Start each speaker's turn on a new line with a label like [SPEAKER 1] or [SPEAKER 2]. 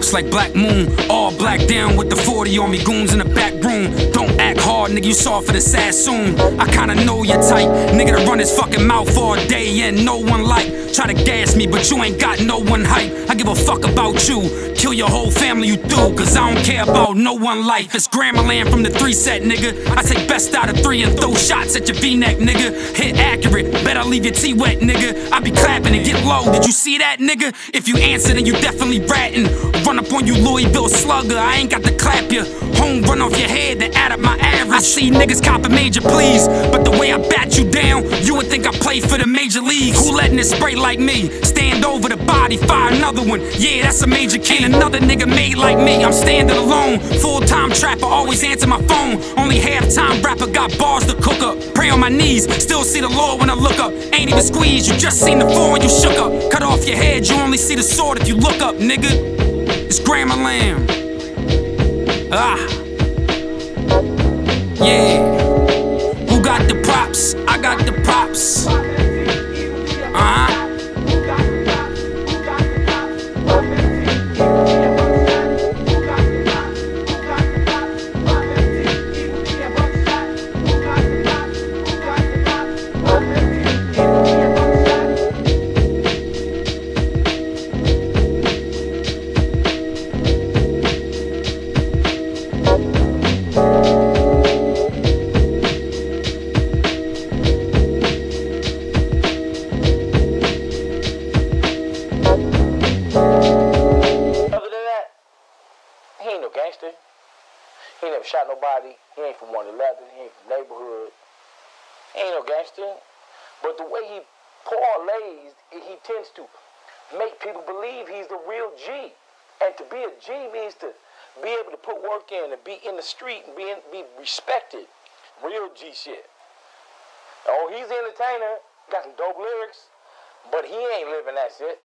[SPEAKER 1] got like Black Moon. All black down with the 40 on me. Goons in the back room. Hard, nigga. You saw for the sass soon. I kinda know your type. Nigga to run his fucking mouth all day and no one like. Try to gas me, but you ain't got no one hype. I give a fuck about you. Kill your whole family, you do. Cause I don't care about no one life. It's Grammarland from the three set, nigga. I take best out of three and throw shots at your v neck, nigga. Hit accurate, better leave your T wet, nigga. I be clapping and get low. Did you see that, nigga? If you answer, then you definitely ratting. Run up on you, Louisville slugger. I ain't got to clap you. Off your head, then add up my average. I see niggas copping major please, but the way I bat you down, you would think I play for the major leagues. Who letting it spray like me? Stand over the body, fire another one. Yeah, that's a major key. Another nigga made like me. I'm standing alone. Full time trapper, always answer my phone. Only half time rapper got bars to cook up. Pray on my knees, still see the Lord when I look up. Ain't even squeezed, you just seen the floor and you shook up. Cut off your head, you only see the sword if you look up, nigga. It's Grandma Lamb. Ah. Yeah. Who got the props? I got the props.
[SPEAKER 2] He never shot nobody. He ain't from 111. He ain't from the neighborhood. He ain't no gangster. But the way he parlays, he tends to make people believe he's the real G. And to be a G means to be able to put work in and be in the street and be, in, be respected. Real G shit. Oh, he's an entertainer, got some dope lyrics, but he ain't living that shit.